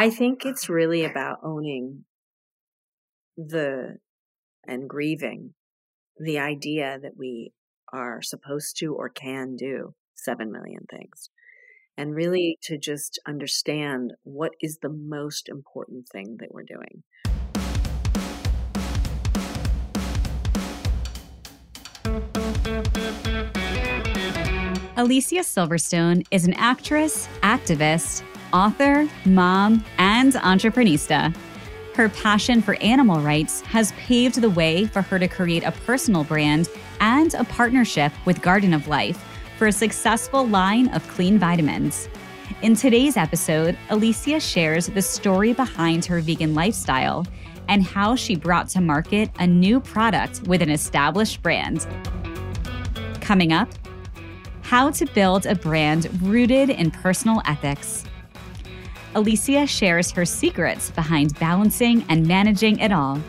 I think it's really about owning the and grieving the idea that we are supposed to or can do 7 million things. And really to just understand what is the most important thing that we're doing. Alicia Silverstone is an actress, activist, author, mom, and entreprenista. Her passion for animal rights has paved the way for her to create a personal brand and a partnership with Garden of Life for a successful line of clean vitamins. In today's episode, Alicia shares the story behind her vegan lifestyle and how she brought to market a new product with an established brand. Coming up, how to build a brand rooted in personal ethics. Alicia shares her secrets behind balancing and managing it all.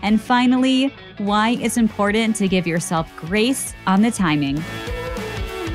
And finally, why it's important to give yourself grace on the timing.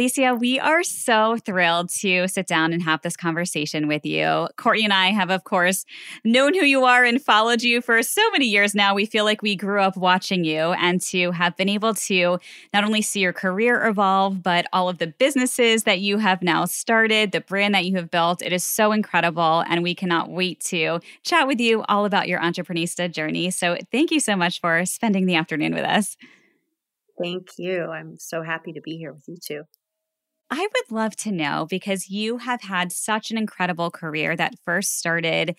Alicia, we are so thrilled to sit down and have this conversation with you. Courtney and I have, of course, known who you are and followed you for so many years now. We feel like we grew up watching you and to have been able to not only see your career evolve, but all of the businesses that you have now started, the brand that you have built. It is so incredible. And we cannot wait to chat with you all about your entreprenista journey. So thank you so much for spending the afternoon with us. Thank you. I'm so happy to be here with you too. I would love to know because you have had such an incredible career that first started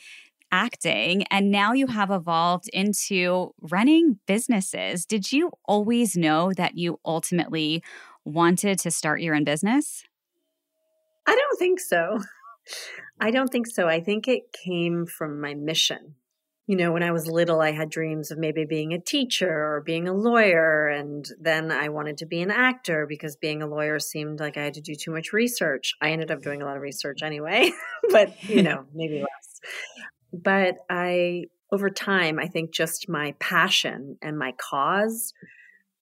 acting and now you have evolved into running businesses. Did you always know that you ultimately wanted to start your own business? I don't think so. I don't think so. I think it came from my mission you know, when I was little, I had dreams of maybe being a teacher or being a lawyer. And then I wanted to be an actor because being a lawyer seemed like I had to do too much research. I ended up doing a lot of research anyway, but, you know, maybe less. But I, over time, I think just my passion and my cause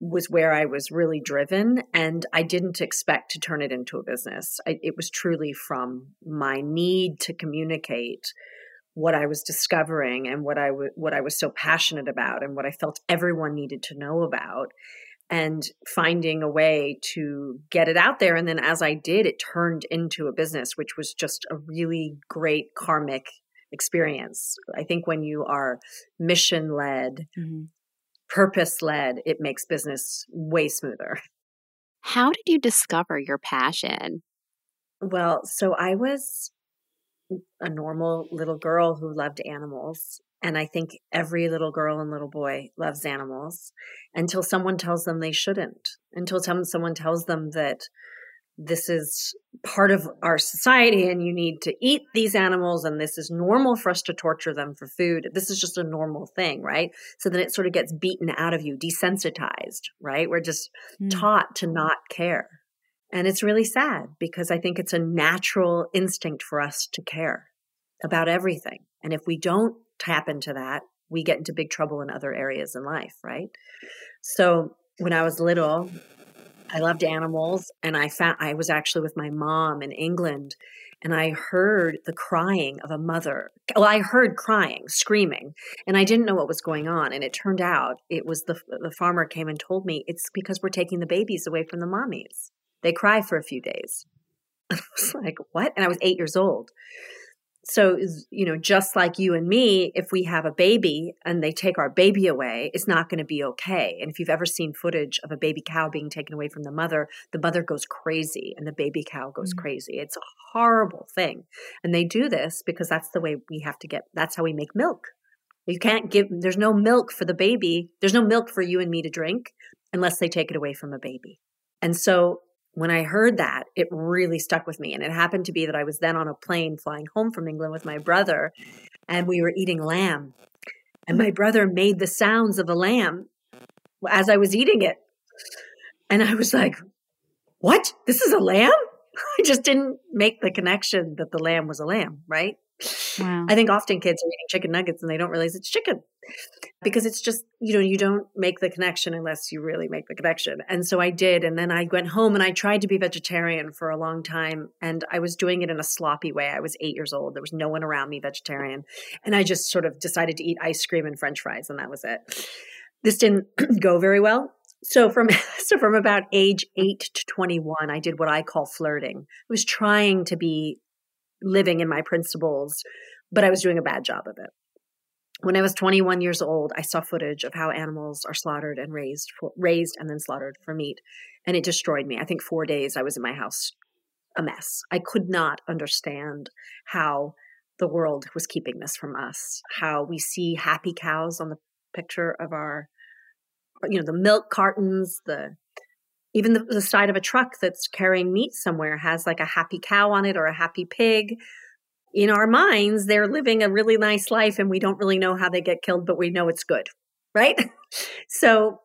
was where I was really driven, and I didn't expect to turn it into a business. I, it was truly from my need to communicate what I was discovering and what I w- what I was so passionate about and what I felt everyone needed to know about and finding a way to get it out there and then as I did it turned into a business which was just a really great karmic experience. I think when you are mission led, mm-hmm. purpose led, it makes business way smoother. How did you discover your passion? Well, so I was a normal little girl who loved animals. And I think every little girl and little boy loves animals until someone tells them they shouldn't, until someone tells them that this is part of our society and you need to eat these animals and this is normal for us to torture them for food. This is just a normal thing, right? So then it sort of gets beaten out of you, desensitized, right? We're just mm. taught to not care. And it's really sad because I think it's a natural instinct for us to care about everything. And if we don't tap into that, we get into big trouble in other areas in life, right? So when I was little, I loved animals and I found I was actually with my mom in England and I heard the crying of a mother. Well, I heard crying, screaming, and I didn't know what was going on. And it turned out it was the the farmer came and told me it's because we're taking the babies away from the mommies. They cry for a few days. I was like, what? And I was eight years old. So, you know, just like you and me, if we have a baby and they take our baby away, it's not going to be okay. And if you've ever seen footage of a baby cow being taken away from the mother, the mother goes crazy and the baby cow goes mm-hmm. crazy. It's a horrible thing. And they do this because that's the way we have to get, that's how we make milk. You can't give, there's no milk for the baby. There's no milk for you and me to drink unless they take it away from a baby. And so when I heard that, it really stuck with me. And it happened to be that I was then on a plane flying home from England with my brother, and we were eating lamb. And my brother made the sounds of a lamb as I was eating it. And I was like, what? This is a lamb? I just didn't make the connection that the lamb was a lamb, right? Wow. I think often kids are eating chicken nuggets and they don't realize it's chicken because it's just, you know, you don't make the connection unless you really make the connection. And so I did. And then I went home and I tried to be vegetarian for a long time. And I was doing it in a sloppy way. I was eight years old. There was no one around me vegetarian. And I just sort of decided to eat ice cream and french fries. And that was it. This didn't go very well. So from so from about age 8 to 21 I did what I call flirting. I was trying to be living in my principles, but I was doing a bad job of it. When I was 21 years old, I saw footage of how animals are slaughtered and raised, for, raised and then slaughtered for meat, and it destroyed me. I think four days I was in my house, a mess. I could not understand how the world was keeping this from us. How we see happy cows on the picture of our, you know, the milk cartons, the even the, the, side of a truck that's carrying meat somewhere has like a happy cow on it or a happy pig. In our minds, they're living a really nice life and we don't really know how they get killed, but we know it's good, right? so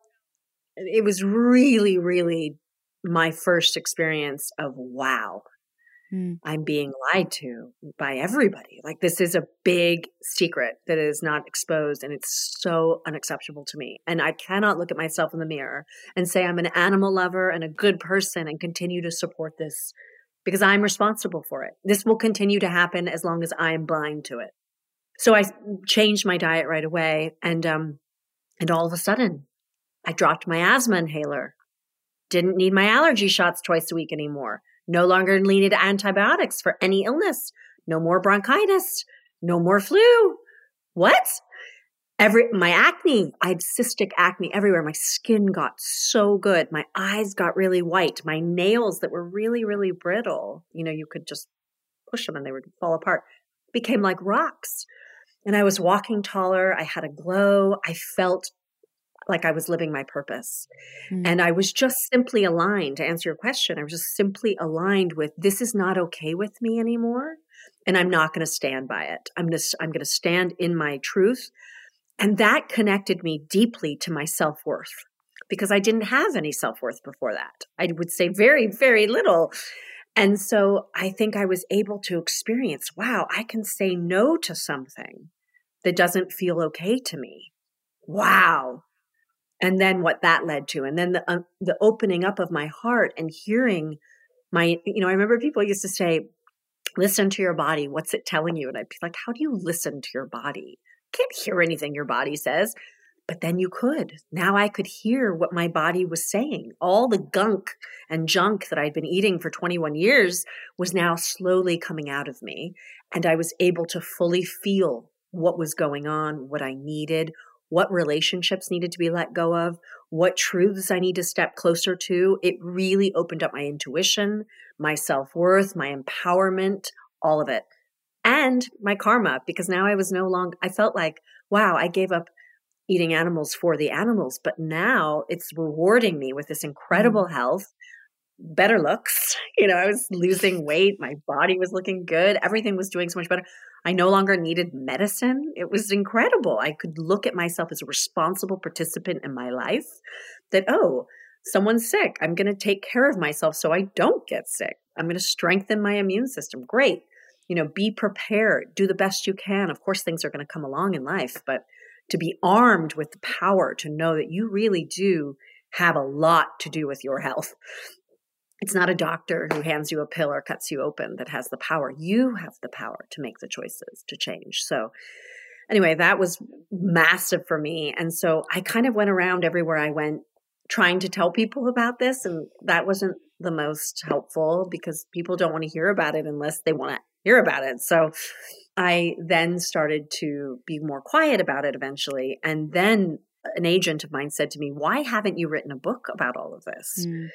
it was really, really my first experience of wow, mm. I'm being lied to by everybody. Like this is a big secret that is not exposed and it's so unacceptable to me. And I cannot look at myself in the mirror and say I'm an animal lover and a good person and continue to support this because I'm responsible for it. This will continue to happen as long as I'm blind to it. So I changed my diet right away and um and all of a sudden I dropped my asthma inhaler. Didn't need my allergy shots twice a week anymore no longer needed antibiotics for any illness, no more bronchitis, no more flu. What? Every my acne, I had cystic acne everywhere. My skin got so good. My eyes got really white. My nails that were really, really brittle, you know, you could just push them and they would fall apart, became like rocks. And I was walking taller. I had a glow. I felt like I was living my purpose. Mm. And I was just simply aligned to answer your question. I was just simply aligned with this is not okay with me anymore. And I'm not going to stand by it. I'm going to, I'm going to stand in my truth. And that connected me deeply to my self worth because I didn't have any self worth before that. I would say very, very little. And so I think I was able to experience wow, I can say no to something that doesn't feel okay to me. Wow, and then what that led to and then the uh, the opening up of my heart and hearing my you know i remember people used to say listen to your body what's it telling you and i'd be like how do you listen to your body can't hear anything your body says but then you could now i could hear what my body was saying all the gunk and junk that i'd been eating for 21 years was now slowly coming out of me and i was able to fully feel what was going on what i needed what relationships needed to be let go of, what truths I need to step closer to. It really opened up my intuition, my self worth, my empowerment, all of it. And my karma, because now I was no longer, I felt like, wow, I gave up eating animals for the animals, but now it's rewarding me with this incredible mm. health, better looks. You know, I was losing weight, my body was looking good, everything was doing so much better. I no longer needed medicine. It was incredible. I could look at myself as a responsible participant in my life that, oh, someone's sick. I'm going to take care of myself so I don't get sick. I'm going to strengthen my immune system. Great. You know, be prepared, do the best you can. Of course, things are going to come along in life, but to be armed with the power to know that you really do have a lot to do with your health it's not a doctor who hands you a pill or cuts you open that has the power. You have the power to make the choices to change. So, anyway, that was massive for me. And so I kind of went around everywhere I went trying to tell people about this. And that wasn't the most helpful because people don't want to hear about it unless they want to hear about it. So I then started to be more quiet about it eventually. And then an agent of mine said to me, Why haven't you written a book about all of this? Mm.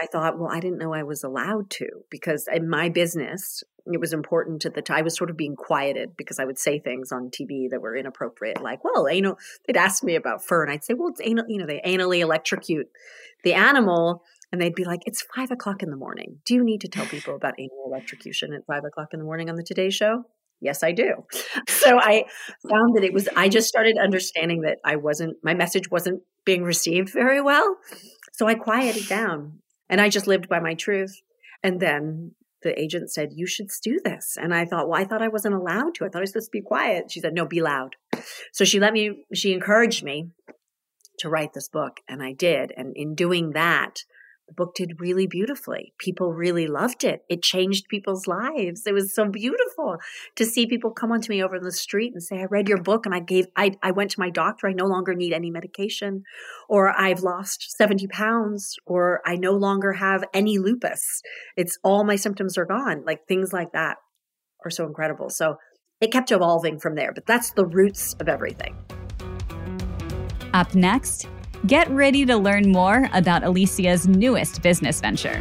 I thought, well, I didn't know I was allowed to because in my business, it was important to the time. I was sort of being quieted because I would say things on TV that were inappropriate, like, well, anal, they'd ask me about fur, and I'd say, well, it's anal, you know, they anally electrocute the animal. And they'd be like, it's five o'clock in the morning. Do you need to tell people about anal electrocution at five o'clock in the morning on the Today Show? Yes, I do. So I found that it was, I just started understanding that I wasn't, my message wasn't being received very well. So I quieted down and I just lived by my truth. And then the agent said, You should do this. And I thought, Well, I thought I wasn't allowed to. I thought I was supposed to be quiet. She said, No, be loud. So she let me, she encouraged me to write this book. And I did. And in doing that, the book did really beautifully. People really loved it. It changed people's lives. It was so beautiful to see people come onto me over the street and say, I read your book and I gave, I, I went to my doctor. I no longer need any medication, or I've lost 70 pounds, or I no longer have any lupus. It's all my symptoms are gone. Like things like that are so incredible. So it kept evolving from there, but that's the roots of everything. Up next, Get ready to learn more about Alicia's newest business venture.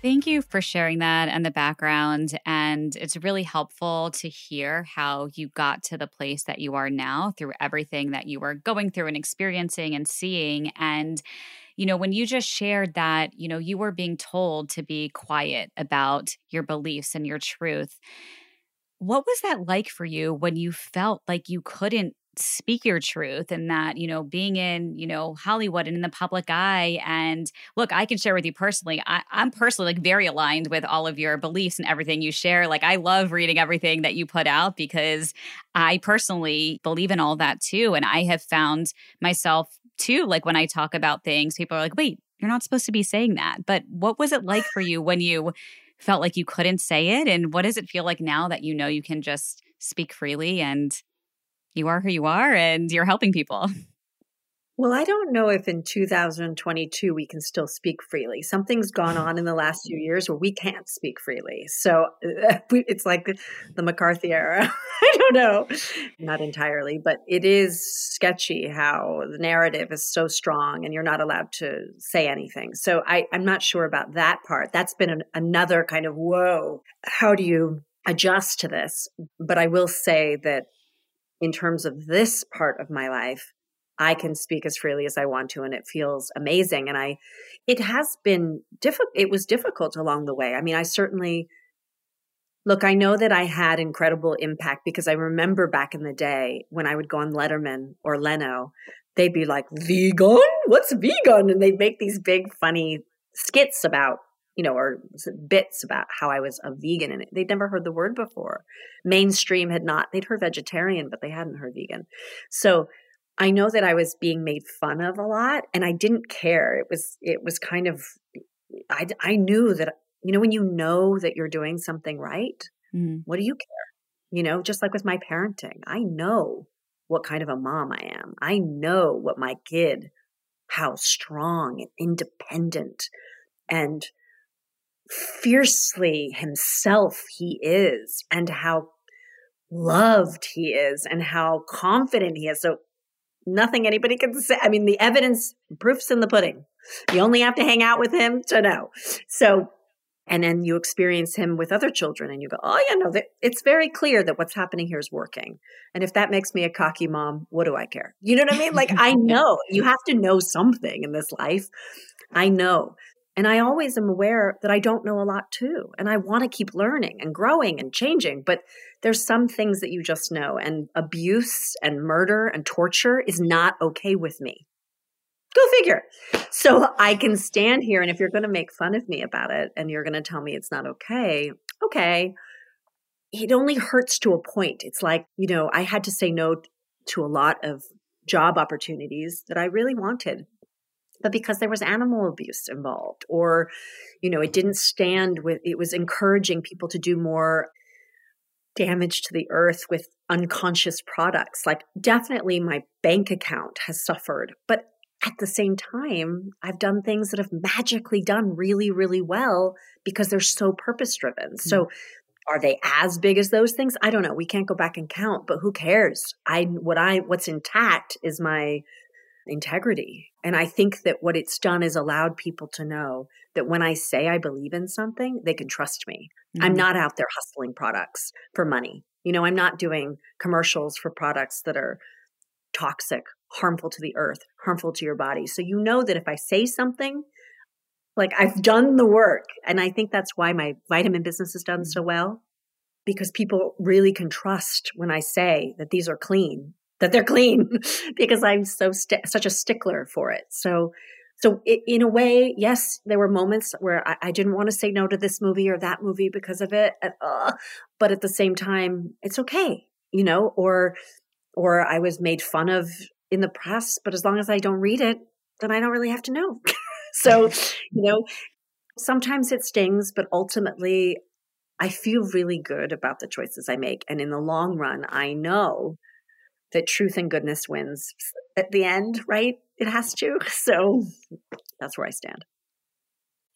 Thank you for sharing that and the background. And it's really helpful to hear how you got to the place that you are now through everything that you were going through and experiencing and seeing. And, you know, when you just shared that, you know, you were being told to be quiet about your beliefs and your truth what was that like for you when you felt like you couldn't speak your truth and that you know being in you know hollywood and in the public eye? And look i can share with you personally I, i'm personally like very aligned with all of your beliefs and everything you share. Like i love reading everything that you put out because i personally believe in all that too and i have found myself too like when i talk about things people are like wait you're not supposed to be saying that. But what was it like for you when you felt like you couldn't say it? And what does it feel like now that you know you can just speak freely and you are who you are and you're helping people? Well, I don't know if in 2022 we can still speak freely. Something's gone on in the last few years where we can't speak freely. So it's like the McCarthy era. I don't know. Not entirely, but it is sketchy how the narrative is so strong and you're not allowed to say anything. So I, I'm not sure about that part. That's been an, another kind of whoa. How do you adjust to this? But I will say that in terms of this part of my life, I can speak as freely as I want to and it feels amazing. And I, it has been difficult. It was difficult along the way. I mean, I certainly, look, I know that I had incredible impact because I remember back in the day when I would go on Letterman or Leno, they'd be like, vegan? What's vegan? And they'd make these big funny skits about you know, or bits about how I was a vegan and they'd never heard the word before. Mainstream had not, they'd heard vegetarian, but they hadn't heard vegan. So I know that I was being made fun of a lot and I didn't care. It was, it was kind of, I, I knew that, you know, when you know that you're doing something right, mm-hmm. what do you care? You know, just like with my parenting, I know what kind of a mom I am. I know what my kid, how strong and independent and fiercely himself he is and how loved he is and how confident he is. So nothing anybody can say. I mean, the evidence, proof's in the pudding. You only have to hang out with him to know. So, and then you experience him with other children and you go, oh, yeah, no, it's very clear that what's happening here is working. And if that makes me a cocky mom, what do I care? You know what I mean? Like, I know you have to know something in this life. I know. And I always am aware that I don't know a lot too. And I want to keep learning and growing and changing. But there's some things that you just know. And abuse and murder and torture is not okay with me. Go figure. So I can stand here. And if you're going to make fun of me about it and you're going to tell me it's not okay, okay. It only hurts to a point. It's like, you know, I had to say no to a lot of job opportunities that I really wanted but because there was animal abuse involved or you know it didn't stand with it was encouraging people to do more damage to the earth with unconscious products. Like definitely my bank account has suffered but at the same time i've done things that have magically done really really well because they're so purpose driven mm-hmm. so are they as big as those things? I don't know. We can't go back and count but who cares? I what i what's intact is my integrity. And I think that what it's done is allowed people to know that when I say I believe in something, they can trust me. Mm-hmm. I'm not out there hustling products for money. You know, I'm not doing commercials for products that are toxic, harmful to the earth, harmful to your body. So you know that if I say something, Like I've done the work. And I think that's why my vitamin business has done so well because people really can trust when I say that these are clean, that they're clean because I'm so st- such a stickler for it. So so it, in a way, yes, there were moments where I, I, didn't want to say no to this movie or that movie because of it. And, uh, but at the same time, it's okay, you know, or, or I was made fun of in the press, but as long as I don't read it, then I don't really have to know. so, you know, sometimes it stings, but ultimately I feel really good about the choices I make. And in the long run, I know that truth and goodness wins at the end, right? it has to. So that's where I stand.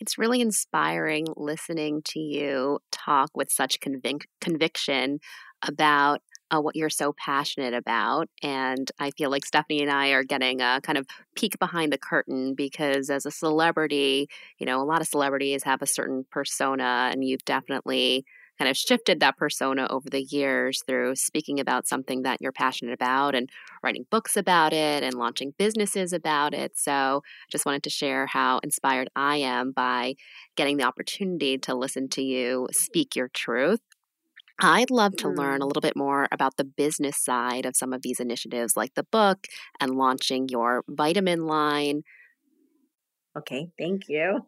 It's really inspiring listening to you talk with such convic- conviction about uh, what you're so passionate about. And I feel like Stephanie and I are getting a kind of peek behind the curtain because as a celebrity, you know, a lot of celebrities have a certain persona, and you've definitely kind of shifted that persona over the years through speaking about something that you're passionate about and writing books about it and launching businesses about it. So, just wanted to share how inspired I am by getting the opportunity to listen to you speak your truth. I'd love to learn a mm. little bit more about the business side of some of these initiatives, like the book and launching your vitamin line. Okay, thank you.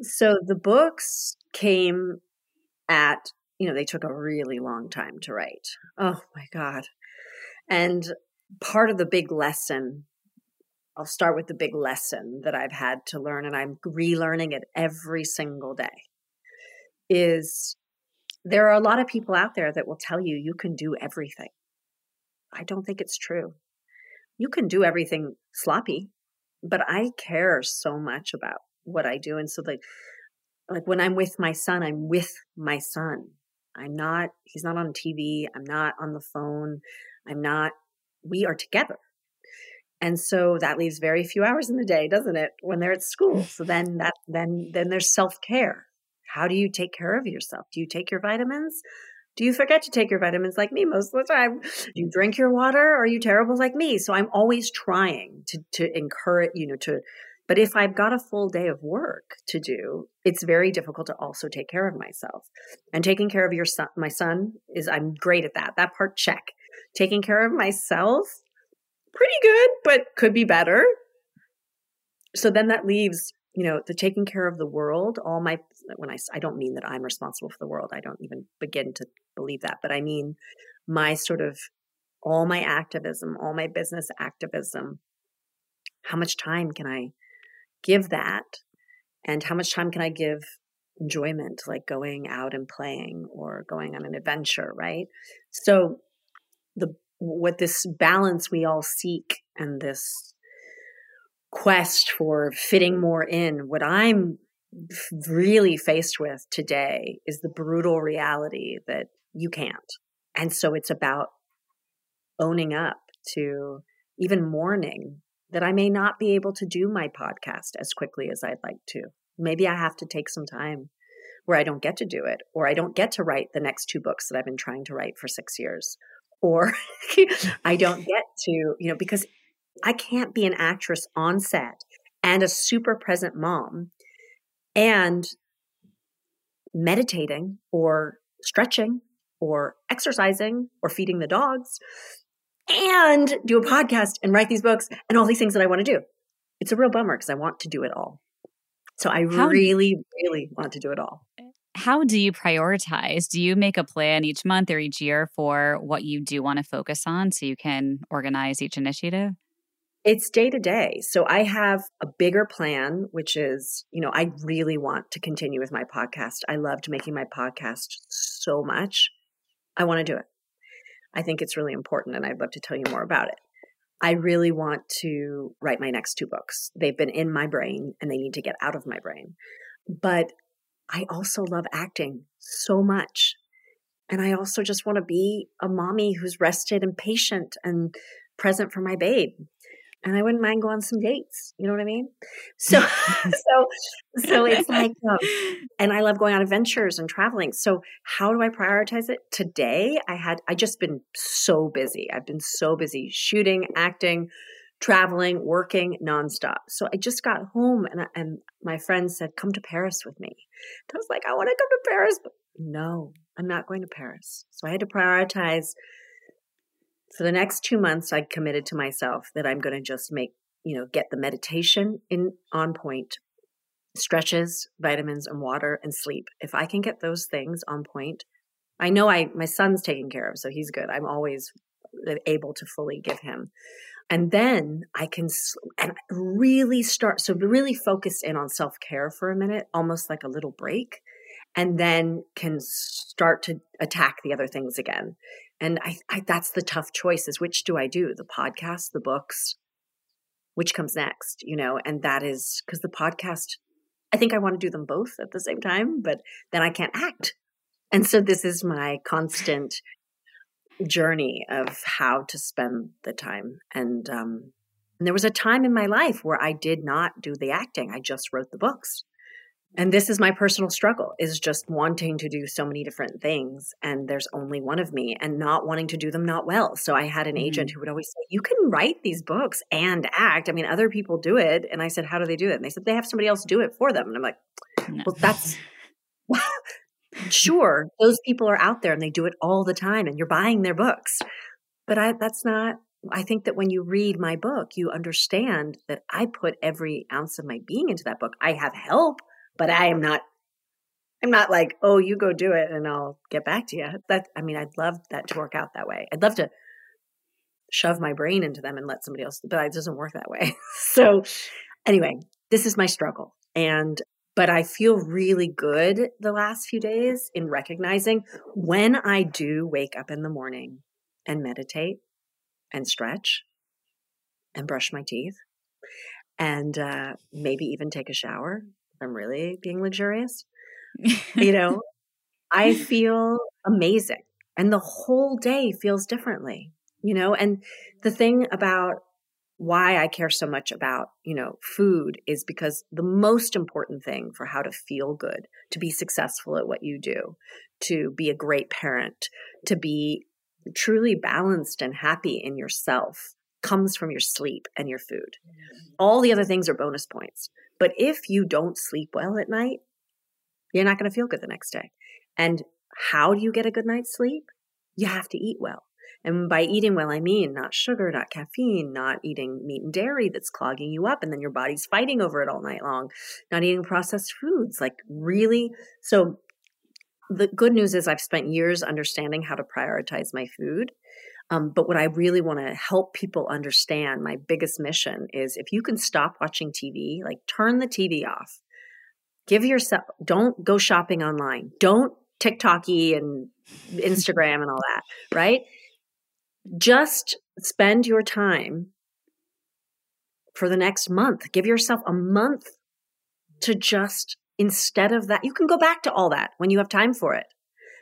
So the books came at, you know, they took a really long time to write. Oh my God. And part of the big lesson, I'll start with the big lesson that I've had to learn, and I'm relearning it every single day, is there are a lot of people out there that will tell you you can do everything. I don't think it's true. You can do everything sloppy, but I care so much about what I do. And so, like, like when I'm with my son, I'm with my son. I'm not, he's not on TV. I'm not on the phone. I'm not, we are together. And so that leaves very few hours in the day, doesn't it? When they're at school. So then that, then, then there's self care. How do you take care of yourself? Do you take your vitamins? Do you forget to take your vitamins like me most of the time? Do you drink your water? Are you terrible like me? So I'm always trying to, to encourage, you know, to, but if I've got a full day of work to do, it's very difficult to also take care of myself. And taking care of your son, my son is, I'm great at that. That part, check. Taking care of myself, pretty good, but could be better. So then that leaves, you know, the taking care of the world. All my, when I, I don't mean that I'm responsible for the world. I don't even begin to believe that, but I mean my sort of, all my activism, all my business activism. How much time can I give that? And how much time can i give enjoyment like going out and playing or going on an adventure right? So the what this balance we all seek and this quest for fitting more in what i'm really faced with today is the brutal reality that you can't. And so it's about owning up to even mourning that I may not be able to do my podcast as quickly as I'd like to. Maybe I have to take some time where I don't get to do it, or I don't get to write the next two books that I've been trying to write for six years, or I don't get to, you know, because I can't be an actress on set and a super present mom and meditating or stretching or exercising or feeding the dogs and do a podcast and write these books and all these things that I want to do. It's a real bummer because I want to do it all. So I How, really, really want to do it all. How do you prioritize? Do you make a plan each month or each year for what you do want to focus on so you can organize each initiative? It's day to day. So I have a bigger plan, which is, you know, I really want to continue with my podcast. I loved making my podcast so much. I want to do it. I think it's really important and I'd love to tell you more about it. I really want to write my next two books. They've been in my brain and they need to get out of my brain. But I also love acting so much. And I also just want to be a mommy who's rested and patient and present for my babe and I wouldn't mind going on some dates. You know what I mean? So, so, so it's like, um, and I love going on adventures and traveling. So, how do I prioritize it today? I had, I just been so busy. I've been so busy shooting, acting, traveling, working nonstop. So I just got home and, and my friend said, Come to Paris with me. And I was like, I want to come to Paris. But no, I'm not going to Paris. So I had to prioritize. For the next two months, I committed to myself that I'm going to just make, you know, get the meditation in on point, stretches, vitamins, and water, and sleep. If I can get those things on point, I know I my son's taken care of, so he's good. I'm always uh, able to fully give him. And then I can and really start so really focus in on self-care for a minute, almost like a little break, and then can start to attack the other things again. And I, I that's the tough choice is which do I do? The podcast, the books, which comes next, you know? And that is because the podcast I think I want to do them both at the same time, but then I can't act. And so this is my constant journey of how to spend the time. And, um, and there was a time in my life where I did not do the acting. I just wrote the books. And this is my personal struggle is just wanting to do so many different things and there's only one of me and not wanting to do them not well. So I had an mm-hmm. agent who would always say, "You can write these books and act. I mean, other people do it." And I said, "How do they do it?" And they said, "They have somebody else do it for them." And I'm like, no. "Well, that's sure, those people are out there and they do it all the time and you're buying their books. But I, that's not, I think that when you read my book, you understand that I put every ounce of my being into that book. I have help, but I am not, I'm not like, oh, you go do it and I'll get back to you. That, I mean, I'd love that to work out that way. I'd love to shove my brain into them and let somebody else, but it doesn't work that way. so anyway, this is my struggle. And but I feel really good the last few days in recognizing when I do wake up in the morning and meditate and stretch and brush my teeth and uh, maybe even take a shower. I'm really being luxurious. you know, I feel amazing. And the whole day feels differently, you know? And the thing about why I care so much about, you know, food is because the most important thing for how to feel good, to be successful at what you do, to be a great parent, to be truly balanced and happy in yourself comes from your sleep and your food. Mm. All the other things are bonus points. But if you don't sleep well at night, you're not going to feel good the next day. And how do you get a good night's sleep? You have to eat well. And by eating well, I mean not sugar, not caffeine, not eating meat and dairy that's clogging you up and then your body's fighting over it all night long, not eating processed foods. Like, really? So, the good news is I've spent years understanding how to prioritize my food. Um, but what I really want to help people understand, my biggest mission is if you can stop watching TV, like turn the TV off, give yourself, don't go shopping online, don't TikToky and Instagram and all that, right? just spend your time for the next month. Give yourself a month to just, instead of that, you can go back to all that when you have time for it.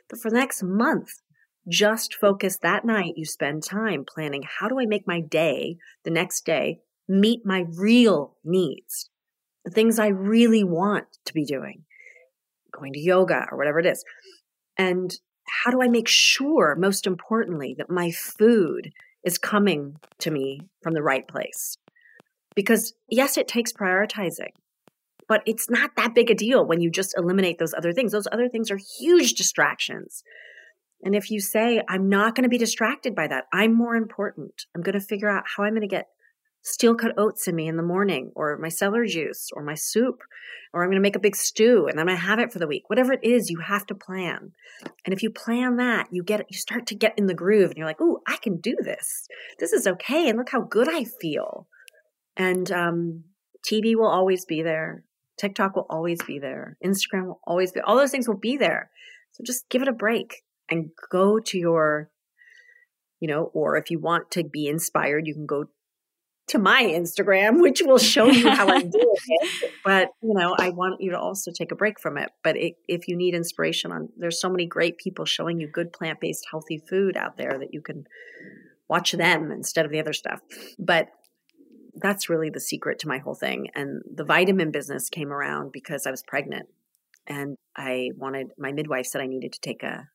But for the next month, just focus that night. You spend time planning how do I make my day, the next day, meet my real needs, the things I really want to be doing, going to yoga or whatever it is. And how do I make sure, most importantly, that my food is coming to me from the right place? Because yes, it takes prioritizing, but it's not that big a deal when you just eliminate those other things. Those other things are huge distractions. And if you say, I'm not going to be distracted by that, I'm more important. I'm going to figure out how I'm going to get steel cut oats in me in the morning or my celery juice or my soup or I'm going to make a big stew and I'm going to have it for the week. Whatever it is, you have to plan. And if you plan that, you get you start to get in the groove and you're like, "Ooh, I can do this. This is okay and look how good I feel." And um, TV will always be there. TikTok will always be there. Instagram will always be. All those things will be there. So just give it a break and go to your you know, or if you want to be inspired, you can go to my Instagram, which will show you how I'm doing it. But you know, I want you to also take a break from it. But it, if you need inspiration on, there's so many great people showing you good plant based, healthy food out there that you can watch them instead of the other stuff. But that's really the secret to my whole thing. And the vitamin business came around because I was pregnant, and I wanted my midwife said I needed to take a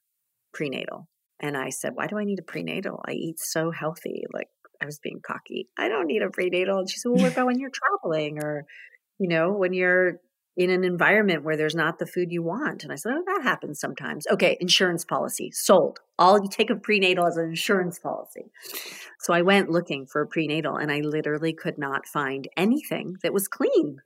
prenatal. And I said, Why do I need a prenatal? I eat so healthy. Like, I was being cocky. I don't need a prenatal. And she said, Well, what about when you're traveling or, you know, when you're in an environment where there's not the food you want? And I said, Oh, that happens sometimes. Okay, insurance policy sold. I'll take a prenatal as an insurance policy. So I went looking for a prenatal and I literally could not find anything that was clean.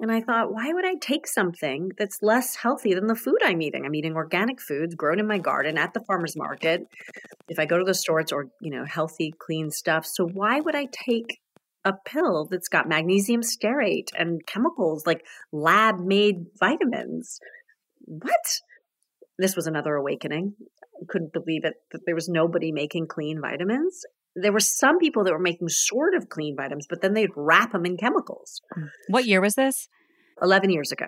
And I thought, why would I take something that's less healthy than the food I'm eating? I'm eating organic foods grown in my garden at the farmer's market. If I go to the store, it's or you know, healthy, clean stuff. So why would I take a pill that's got magnesium stearate and chemicals like lab made vitamins? What? This was another awakening. I couldn't believe it that there was nobody making clean vitamins there were some people that were making sort of clean vitamins, but then they'd wrap them in chemicals. Mm. What year was this? 11 years ago.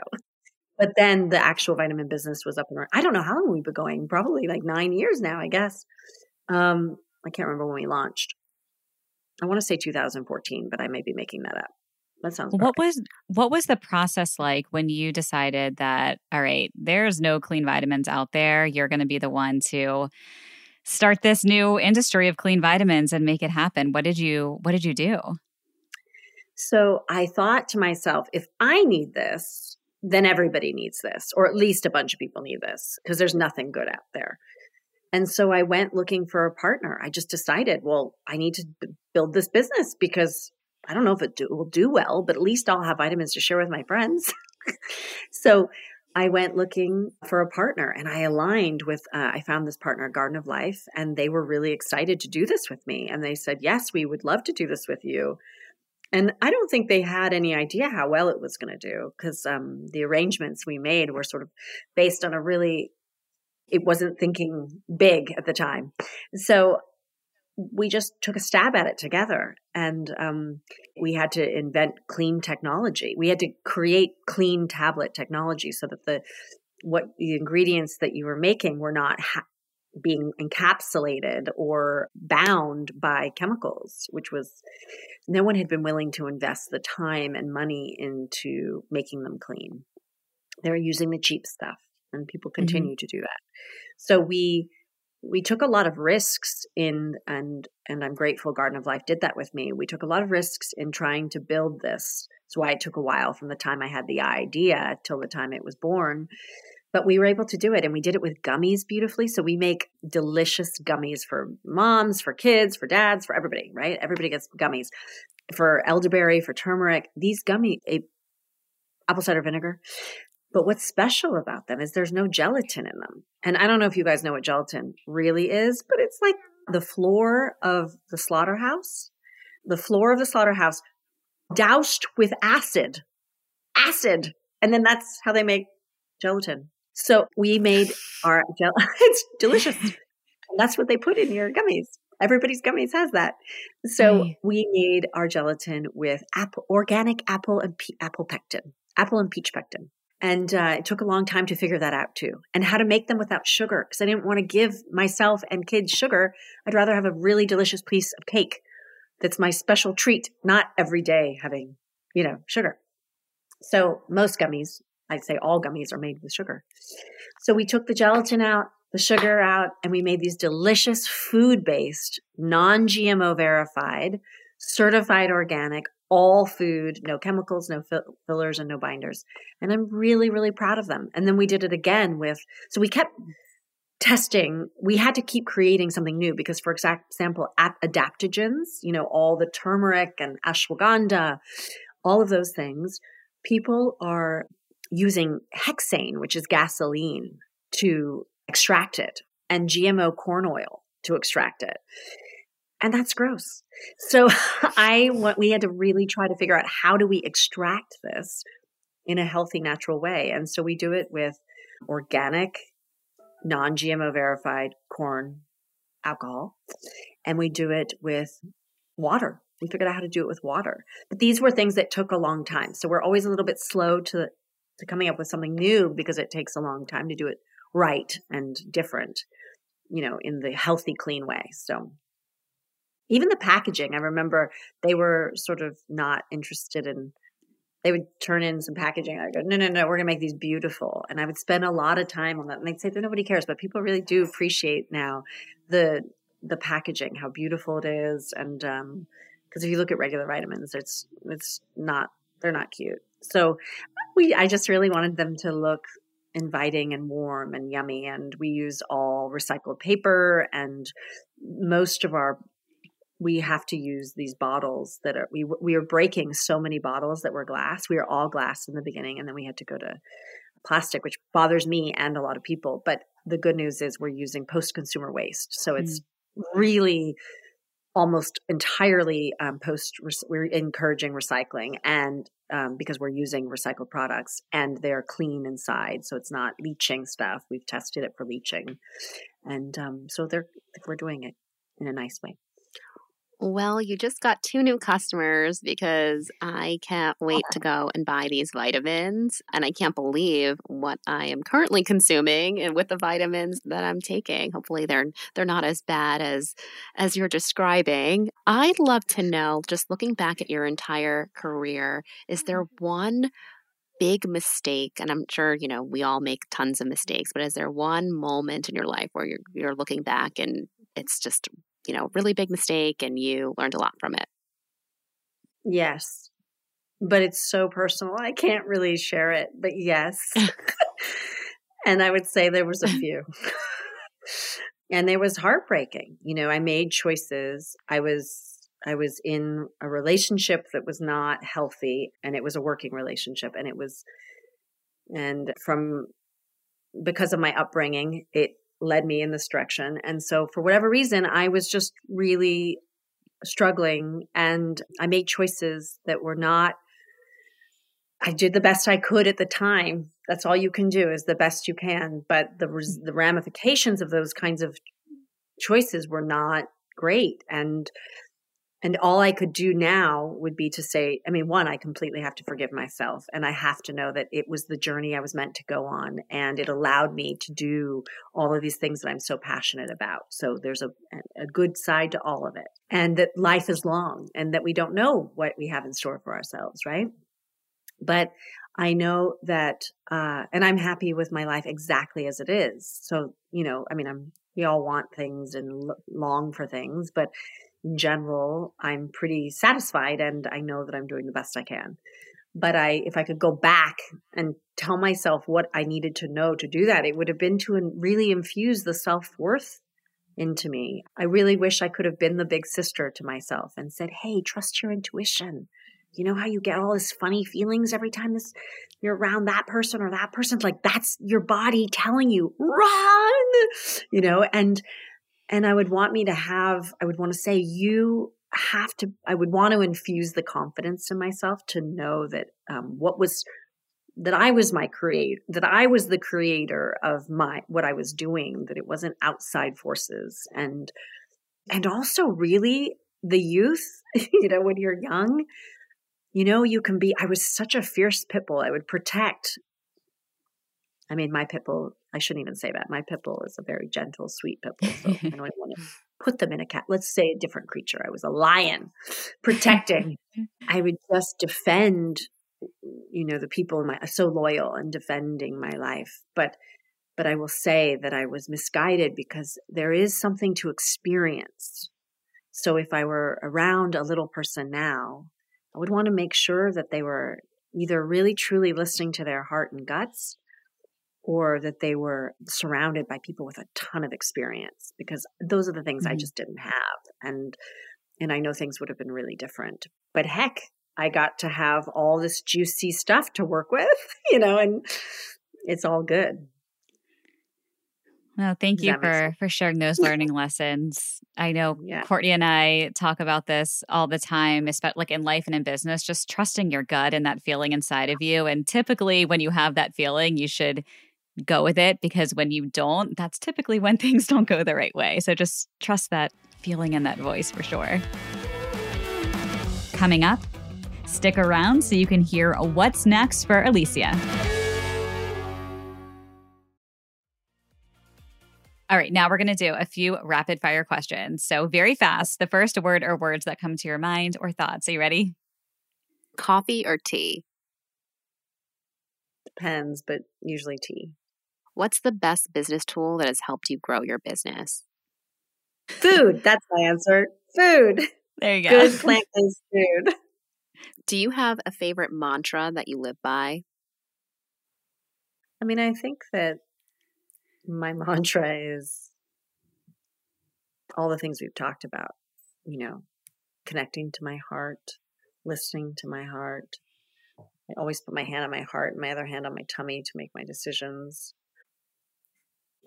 But then the actual vitamin business was up and running. I don't know how long we've been going, probably like nine years now, I guess. Um, I can't remember when we launched. I want to say 2014, but I may be making that up. That sounds what was what was the process like when you decided that all right, there's no clean vitamins out there. You're going to be the one to start this new industry of clean vitamins and make it happen. What did you what did you do? So I thought to myself, if I need this, then everybody needs this, or at least a bunch of people need this because there's nothing good out there. And so I went looking for a partner. I just decided, well, I need to build this business because I don't know if it do, will do well, but at least I'll have vitamins to share with my friends. so I went looking for a partner and I aligned with, uh, I found this partner, Garden of Life, and they were really excited to do this with me. And they said, Yes, we would love to do this with you. And I don't think they had any idea how well it was going to do because um, the arrangements we made were sort of based on a really, it wasn't thinking big at the time. So we just took a stab at it together and um, we had to invent clean technology we had to create clean tablet technology so that the what the ingredients that you were making were not ha- being encapsulated or bound by chemicals which was no one had been willing to invest the time and money into making them clean they were using the cheap stuff and people mm-hmm. continue mm-hmm. to do that so we we took a lot of risks in and and I'm grateful Garden of Life did that with me. We took a lot of risks in trying to build this. That's why it took a while from the time I had the idea till the time it was born. But we were able to do it and we did it with gummies beautifully. So we make delicious gummies for moms, for kids, for dads, for everybody, right? Everybody gets gummies. For elderberry, for turmeric, these gummy apple cider vinegar. But what's special about them is there's no gelatin in them. And I don't know if you guys know what gelatin really is, but it's like the floor of the slaughterhouse, the floor of the slaughterhouse doused with acid, acid. And then that's how they make gelatin. So we made our gel. it's delicious. And that's what they put in your gummies. Everybody's gummies has that. So we made our gelatin with apple, organic apple and pe- apple pectin, apple and peach pectin. And uh, it took a long time to figure that out too, and how to make them without sugar because I didn't want to give myself and kids sugar. I'd rather have a really delicious piece of cake that's my special treat, not every day having, you know, sugar. So most gummies, I'd say all gummies are made with sugar. So we took the gelatin out, the sugar out, and we made these delicious food based, non GMO verified, certified organic, all food, no chemicals, no fillers, and no binders. And I'm really, really proud of them. And then we did it again with, so we kept testing. We had to keep creating something new because, for example, adaptogens, you know, all the turmeric and ashwagandha, all of those things, people are using hexane, which is gasoline, to extract it, and GMO corn oil to extract it and that's gross. So I want we had to really try to figure out how do we extract this in a healthy natural way. And so we do it with organic non-GMO verified corn alcohol and we do it with water. We figured out how to do it with water. But these were things that took a long time. So we're always a little bit slow to to coming up with something new because it takes a long time to do it right and different, you know, in the healthy clean way. So even the packaging i remember they were sort of not interested in they would turn in some packaging i go no no no we're to make these beautiful and i would spend a lot of time on that and they'd say that nobody cares but people really do appreciate now the the packaging, how beautiful it is, and um, because if you look at regular vitamins, it's it's not they're not cute. So we I just really wanted them to look inviting and warm and yummy, and we use all recycled paper and most of our we have to use these bottles that are we we are breaking so many bottles that were glass. We are all glass in the beginning, and then we had to go to plastic, which bothers me and a lot of people. But the good news is we're using post consumer waste, so it's mm. really almost entirely um, post. We're encouraging recycling, and um, because we're using recycled products, and they're clean inside, so it's not leaching stuff. We've tested it for leaching, and um, so they're we're doing it in a nice way. Well, you just got two new customers because I can't wait to go and buy these vitamins. And I can't believe what I am currently consuming and with the vitamins that I'm taking. Hopefully they're they're not as bad as as you're describing. I'd love to know, just looking back at your entire career, is there mm-hmm. one big mistake and i'm sure you know we all make tons of mistakes but is there one moment in your life where you're you're looking back and it's just you know, really big mistake and you learned a lot from it. Yes. But it's so personal. I can't really share it, but yes. and I would say there was a few. and it was heartbreaking. You know, I made choices. I was I was in a relationship that was not healthy and it was a working relationship and it was and from because of my upbringing, it led me in this direction. And so, for whatever reason, I was just really struggling and I made choices that were not, I did the best I could at the time. That's all you can do is the best you can. But the, the ramifications of those kinds of choices were not great. And and all I could do now would be to say, I mean, one, I completely have to forgive myself. And I have to know that it was the journey I was meant to go on. And it allowed me to do all of these things that I'm so passionate about. So there's a, a good side to all of it. And that life is long and that we don't know what we have in store for ourselves, right? But I know that, uh, and I'm happy with my life exactly as it is. So, you know, I mean, I'm, we all want things and long for things, but in general, I'm pretty satisfied and I know that I'm doing the best I can. But I, if I could go back and tell myself what I needed to know to do that, it would have been to really infuse the self worth into me. I really wish I could have been the big sister to myself and said, Hey, trust your intuition. You know how you get all this funny feelings every time this you're around that person or that person? Like that's your body telling you, run, you know, and and I would want me to have, I would want to say, you have to, I would want to infuse the confidence in myself to know that um, what was, that I was my create, that I was the creator of my, what I was doing, that it wasn't outside forces. And, and also really the youth, you know, when you're young, you know, you can be, I was such a fierce pit bull. I would protect I mean, my pit bull, I shouldn't even say that. My pit bull is a very gentle, sweet pit bull. So I don't want to put them in a cat. Let's say a different creature. I was a lion protecting. I would just defend, you know, the people in my, so loyal and defending my life. But, but I will say that I was misguided because there is something to experience. So if I were around a little person now, I would want to make sure that they were either really truly listening to their heart and guts or that they were surrounded by people with a ton of experience because those are the things mm-hmm. I just didn't have and and I know things would have been really different but heck I got to have all this juicy stuff to work with you know and it's all good no, thank you for for sharing those learning lessons. I know yeah. Courtney and I talk about this all the time, especially like in life and in business, just trusting your gut and that feeling inside of you. And typically when you have that feeling, you should go with it because when you don't, that's typically when things don't go the right way. So just trust that feeling and that voice for sure. Coming up, stick around so you can hear what's next for Alicia. All right, now we're going to do a few rapid fire questions. So, very fast. The first word or words that come to your mind or thoughts. Are you ready? Coffee or tea? Depends, but usually tea. What's the best business tool that has helped you grow your business? Food. That's my answer. Food. There you go. Good plant based food. Do you have a favorite mantra that you live by? I mean, I think that my mantra is all the things we've talked about, you know, connecting to my heart, listening to my heart. I always put my hand on my heart and my other hand on my tummy to make my decisions.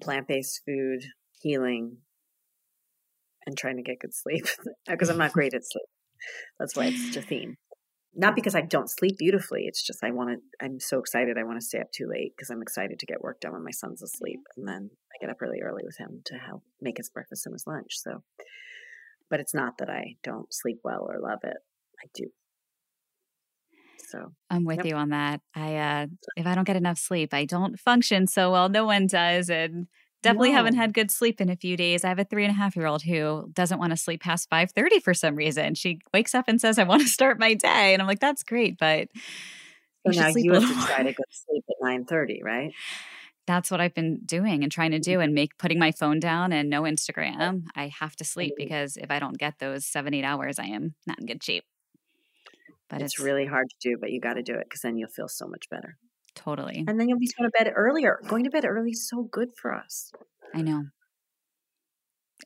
Plant based food, healing, and trying to get good sleep because I'm not great at sleep. That's why it's a theme. Not because I don't sleep beautifully. It's just I want to. I'm so excited. I want to stay up too late because I'm excited to get work done when my son's asleep, and then I get up really early with him to help make his breakfast and his lunch. So, but it's not that I don't sleep well or love it. I do. So I'm with yep. you on that. I uh if I don't get enough sleep, I don't function so well. No one does, and definitely no. haven't had good sleep in a few days. I have a three and a half year old who doesn't want to sleep past five thirty for some reason. She wakes up and says, "I want to start my day," and I'm like, "That's great, but." So you now you have to try to go to sleep at nine thirty, right? That's what I've been doing and trying to do, and make putting my phone down and no Instagram. I have to sleep because if I don't get those seven eight hours, I am not in good shape. But it's, it's really hard to do, but you got to do it because then you'll feel so much better. Totally. And then you'll be going to bed earlier. Going to bed early is so good for us. I know.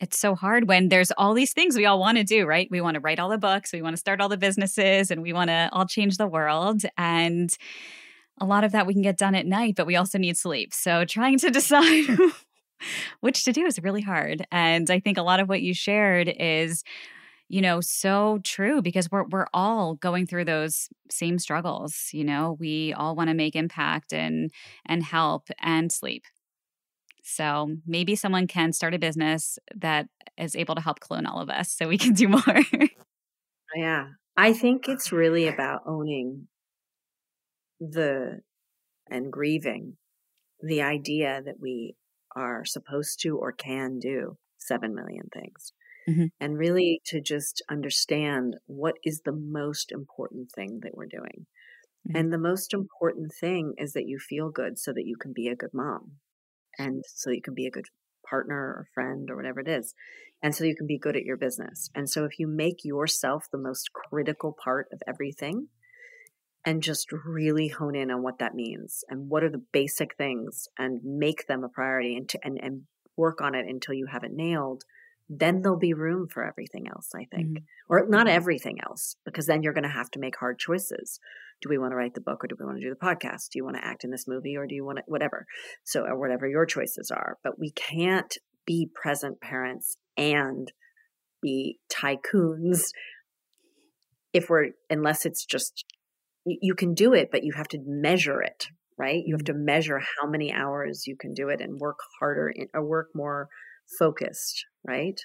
It's so hard when there's all these things we all want to do, right? We want to write all the books, we want to start all the businesses, and we want to all change the world. And a lot of that we can get done at night, but we also need sleep. So trying to decide which to do is really hard. And I think a lot of what you shared is you know so true because we're we're all going through those same struggles you know we all want to make impact and and help and sleep. So maybe someone can start a business that is able to help clone all of us so we can do more. Yeah i think it's really about owning the and grieving the idea that we are supposed to or can do 7 million things mm-hmm. and really to just understand what is the most important thing that we're doing. Mm-hmm. And the most important thing is that you feel good so that you can be a good mom and so you can be a good partner or friend or whatever it is. And so you can be good at your business. And so if you make yourself the most critical part of everything, and just really hone in on what that means and what are the basic things and make them a priority and, to, and, and work on it until you have it nailed then there'll be room for everything else, I think. Mm-hmm. Or not everything else, because then you're going to have to make hard choices. Do we want to write the book or do we want to do the podcast? Do you want to act in this movie or do you want to, whatever? So, or whatever your choices are. But we can't be present parents and be tycoons if we're, unless it's just, you can do it, but you have to measure it, right? You have mm-hmm. to measure how many hours you can do it and work harder or work more focused, right?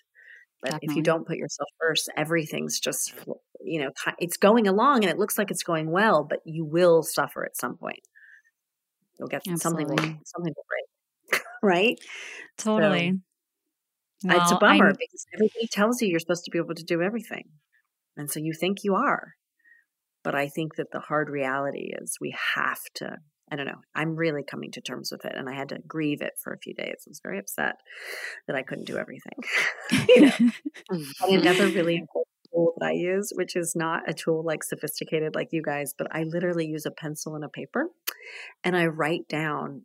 But Definitely. if you don't put yourself first, everything's just, you know, it's going along and it looks like it's going well, but you will suffer at some point. You'll get Absolutely. something, will, something will break, right? Totally. So, well, it's a bummer I'm... because everybody tells you you're supposed to be able to do everything. And so you think you are. But I think that the hard reality is we have to I don't know. I'm really coming to terms with it, and I had to grieve it for a few days. I was very upset that I couldn't do everything. you know, another really important tool that I use, which is not a tool like sophisticated like you guys, but I literally use a pencil and a paper, and I write down.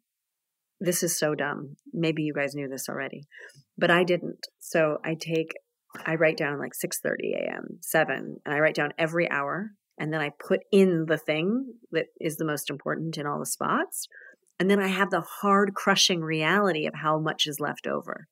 This is so dumb. Maybe you guys knew this already, but I didn't. So I take, I write down like 6:30 a.m., seven, and I write down every hour and then I put in the thing that is the most important in all the spots. And then I have the hard, crushing reality of how much is left over.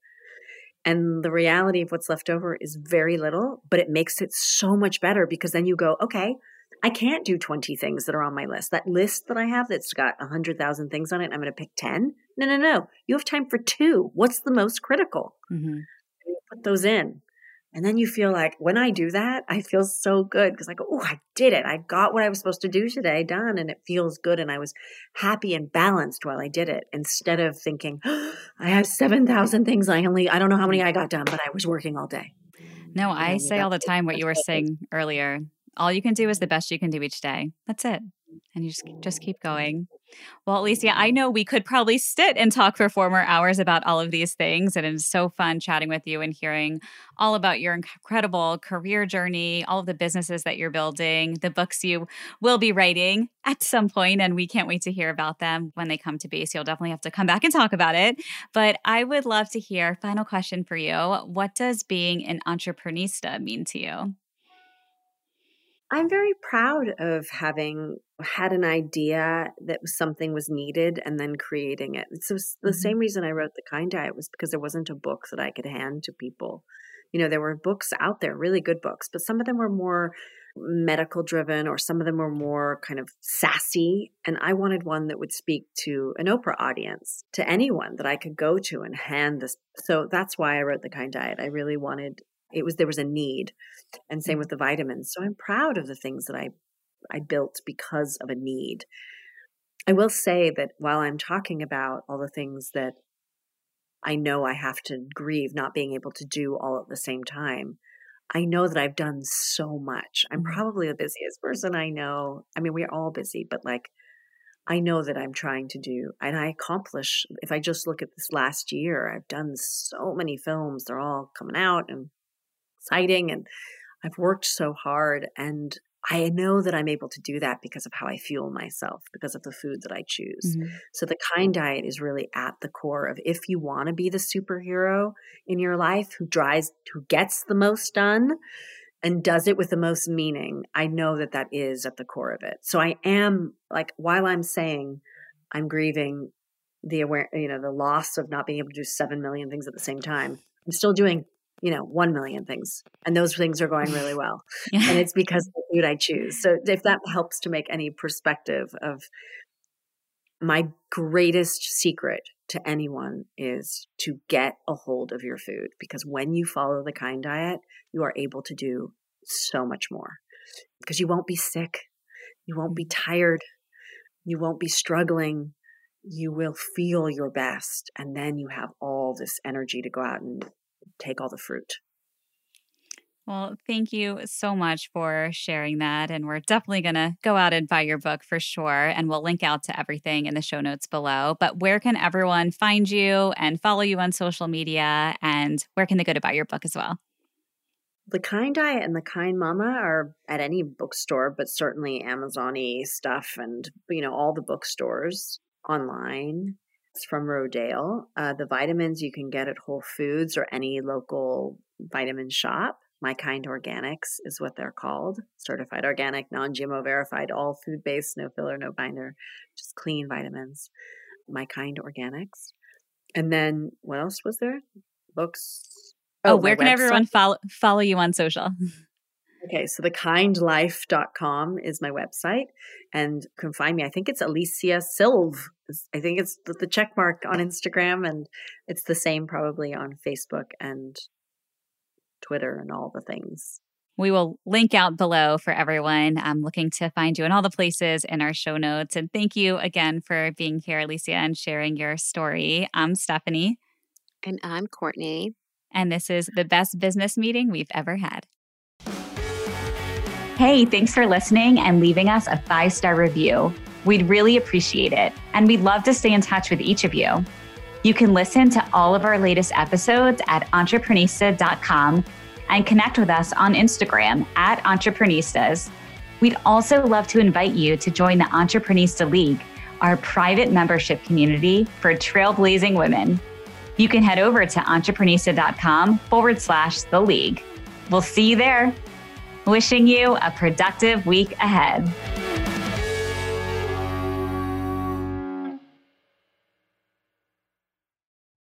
And the reality of what's left over is very little, but it makes it so much better because then you go, okay, I can't do 20 things that are on my list. That list that I have that's got 100,000 things on it, I'm going to pick 10. No, no, no. You have time for two. What's the most critical? Mm-hmm. Put those in. And then you feel like when I do that, I feel so good because I go, oh, I did it. I got what I was supposed to do today done. And it feels good. And I was happy and balanced while I did it instead of thinking, oh, I have 7,000 things. I only, I don't know how many I got done, but I was working all day. No, I say all the time what you were saying earlier. All you can do is the best you can do each day. That's it. And you just, just keep going. Well, Alicia, I know we could probably sit and talk for four more hours about all of these things. And it's so fun chatting with you and hearing all about your incredible career journey, all of the businesses that you're building, the books you will be writing at some point, And we can't wait to hear about them when they come to base. You'll definitely have to come back and talk about it. But I would love to hear final question for you. What does being an entreprenista mean to you? I'm very proud of having had an idea that something was needed and then creating it. So the mm-hmm. same reason I wrote the Kind Diet was because there wasn't a book that I could hand to people. You know, there were books out there, really good books, but some of them were more medical driven or some of them were more kind of sassy and I wanted one that would speak to an Oprah audience, to anyone that I could go to and hand this. So that's why I wrote the Kind Diet. I really wanted it was there was a need and same mm. with the vitamins so i'm proud of the things that i i built because of a need i will say that while i'm talking about all the things that i know i have to grieve not being able to do all at the same time i know that i've done so much i'm mm. probably the busiest person i know i mean we're all busy but like I know that I'm trying to do, and I accomplish. If I just look at this last year, I've done so many films. They're all coming out, and exciting and I've worked so hard and I know that I'm able to do that because of how I fuel myself, because of the food that I choose. Mm-hmm. So the kind diet is really at the core of if you want to be the superhero in your life who drives, who gets the most done and does it with the most meaning, I know that that is at the core of it. So I am like, while I'm saying I'm grieving the aware, you know, the loss of not being able to do 7 million things at the same time, I'm still doing you know, 1 million things. And those things are going really well. yeah. And it's because of the food I choose. So if that helps to make any perspective of my greatest secret to anyone is to get a hold of your food because when you follow the kind diet, you are able to do so much more because you won't be sick. You won't be tired. You won't be struggling. You will feel your best. And then you have all this energy to go out and take all the fruit. Well, thank you so much for sharing that. And we're definitely going to go out and buy your book for sure. And we'll link out to everything in the show notes below. But where can everyone find you and follow you on social media? And where can they go to buy your book as well? The Kind Diet and the Kind Mama are at any bookstore, but certainly Amazon stuff and, you know, all the bookstores online. From Rodale. Uh, the vitamins you can get at Whole Foods or any local vitamin shop. My Kind Organics is what they're called. Certified organic, non GMO verified, all food based, no filler, no binder, just clean vitamins. My Kind Organics. And then what else was there? Books. Oh, oh where can website. everyone follow follow you on social? Okay, so thekindlife.com is my website and you can find me. I think it's Alicia Silv. I think it's the check mark on Instagram and it's the same probably on Facebook and Twitter and all the things. We will link out below for everyone. I'm looking to find you in all the places in our show notes. And thank you again for being here, Alicia, and sharing your story. I'm Stephanie. And I'm Courtney. And this is the best business meeting we've ever had. Hey, thanks for listening and leaving us a five star review. We'd really appreciate it, and we'd love to stay in touch with each of you. You can listen to all of our latest episodes at entreprenista.com and connect with us on Instagram at entreprenistas. We'd also love to invite you to join the Entreprenista League, our private membership community for trailblazing women. You can head over to entreprenista.com forward slash the league. We'll see you there. Wishing you a productive week ahead.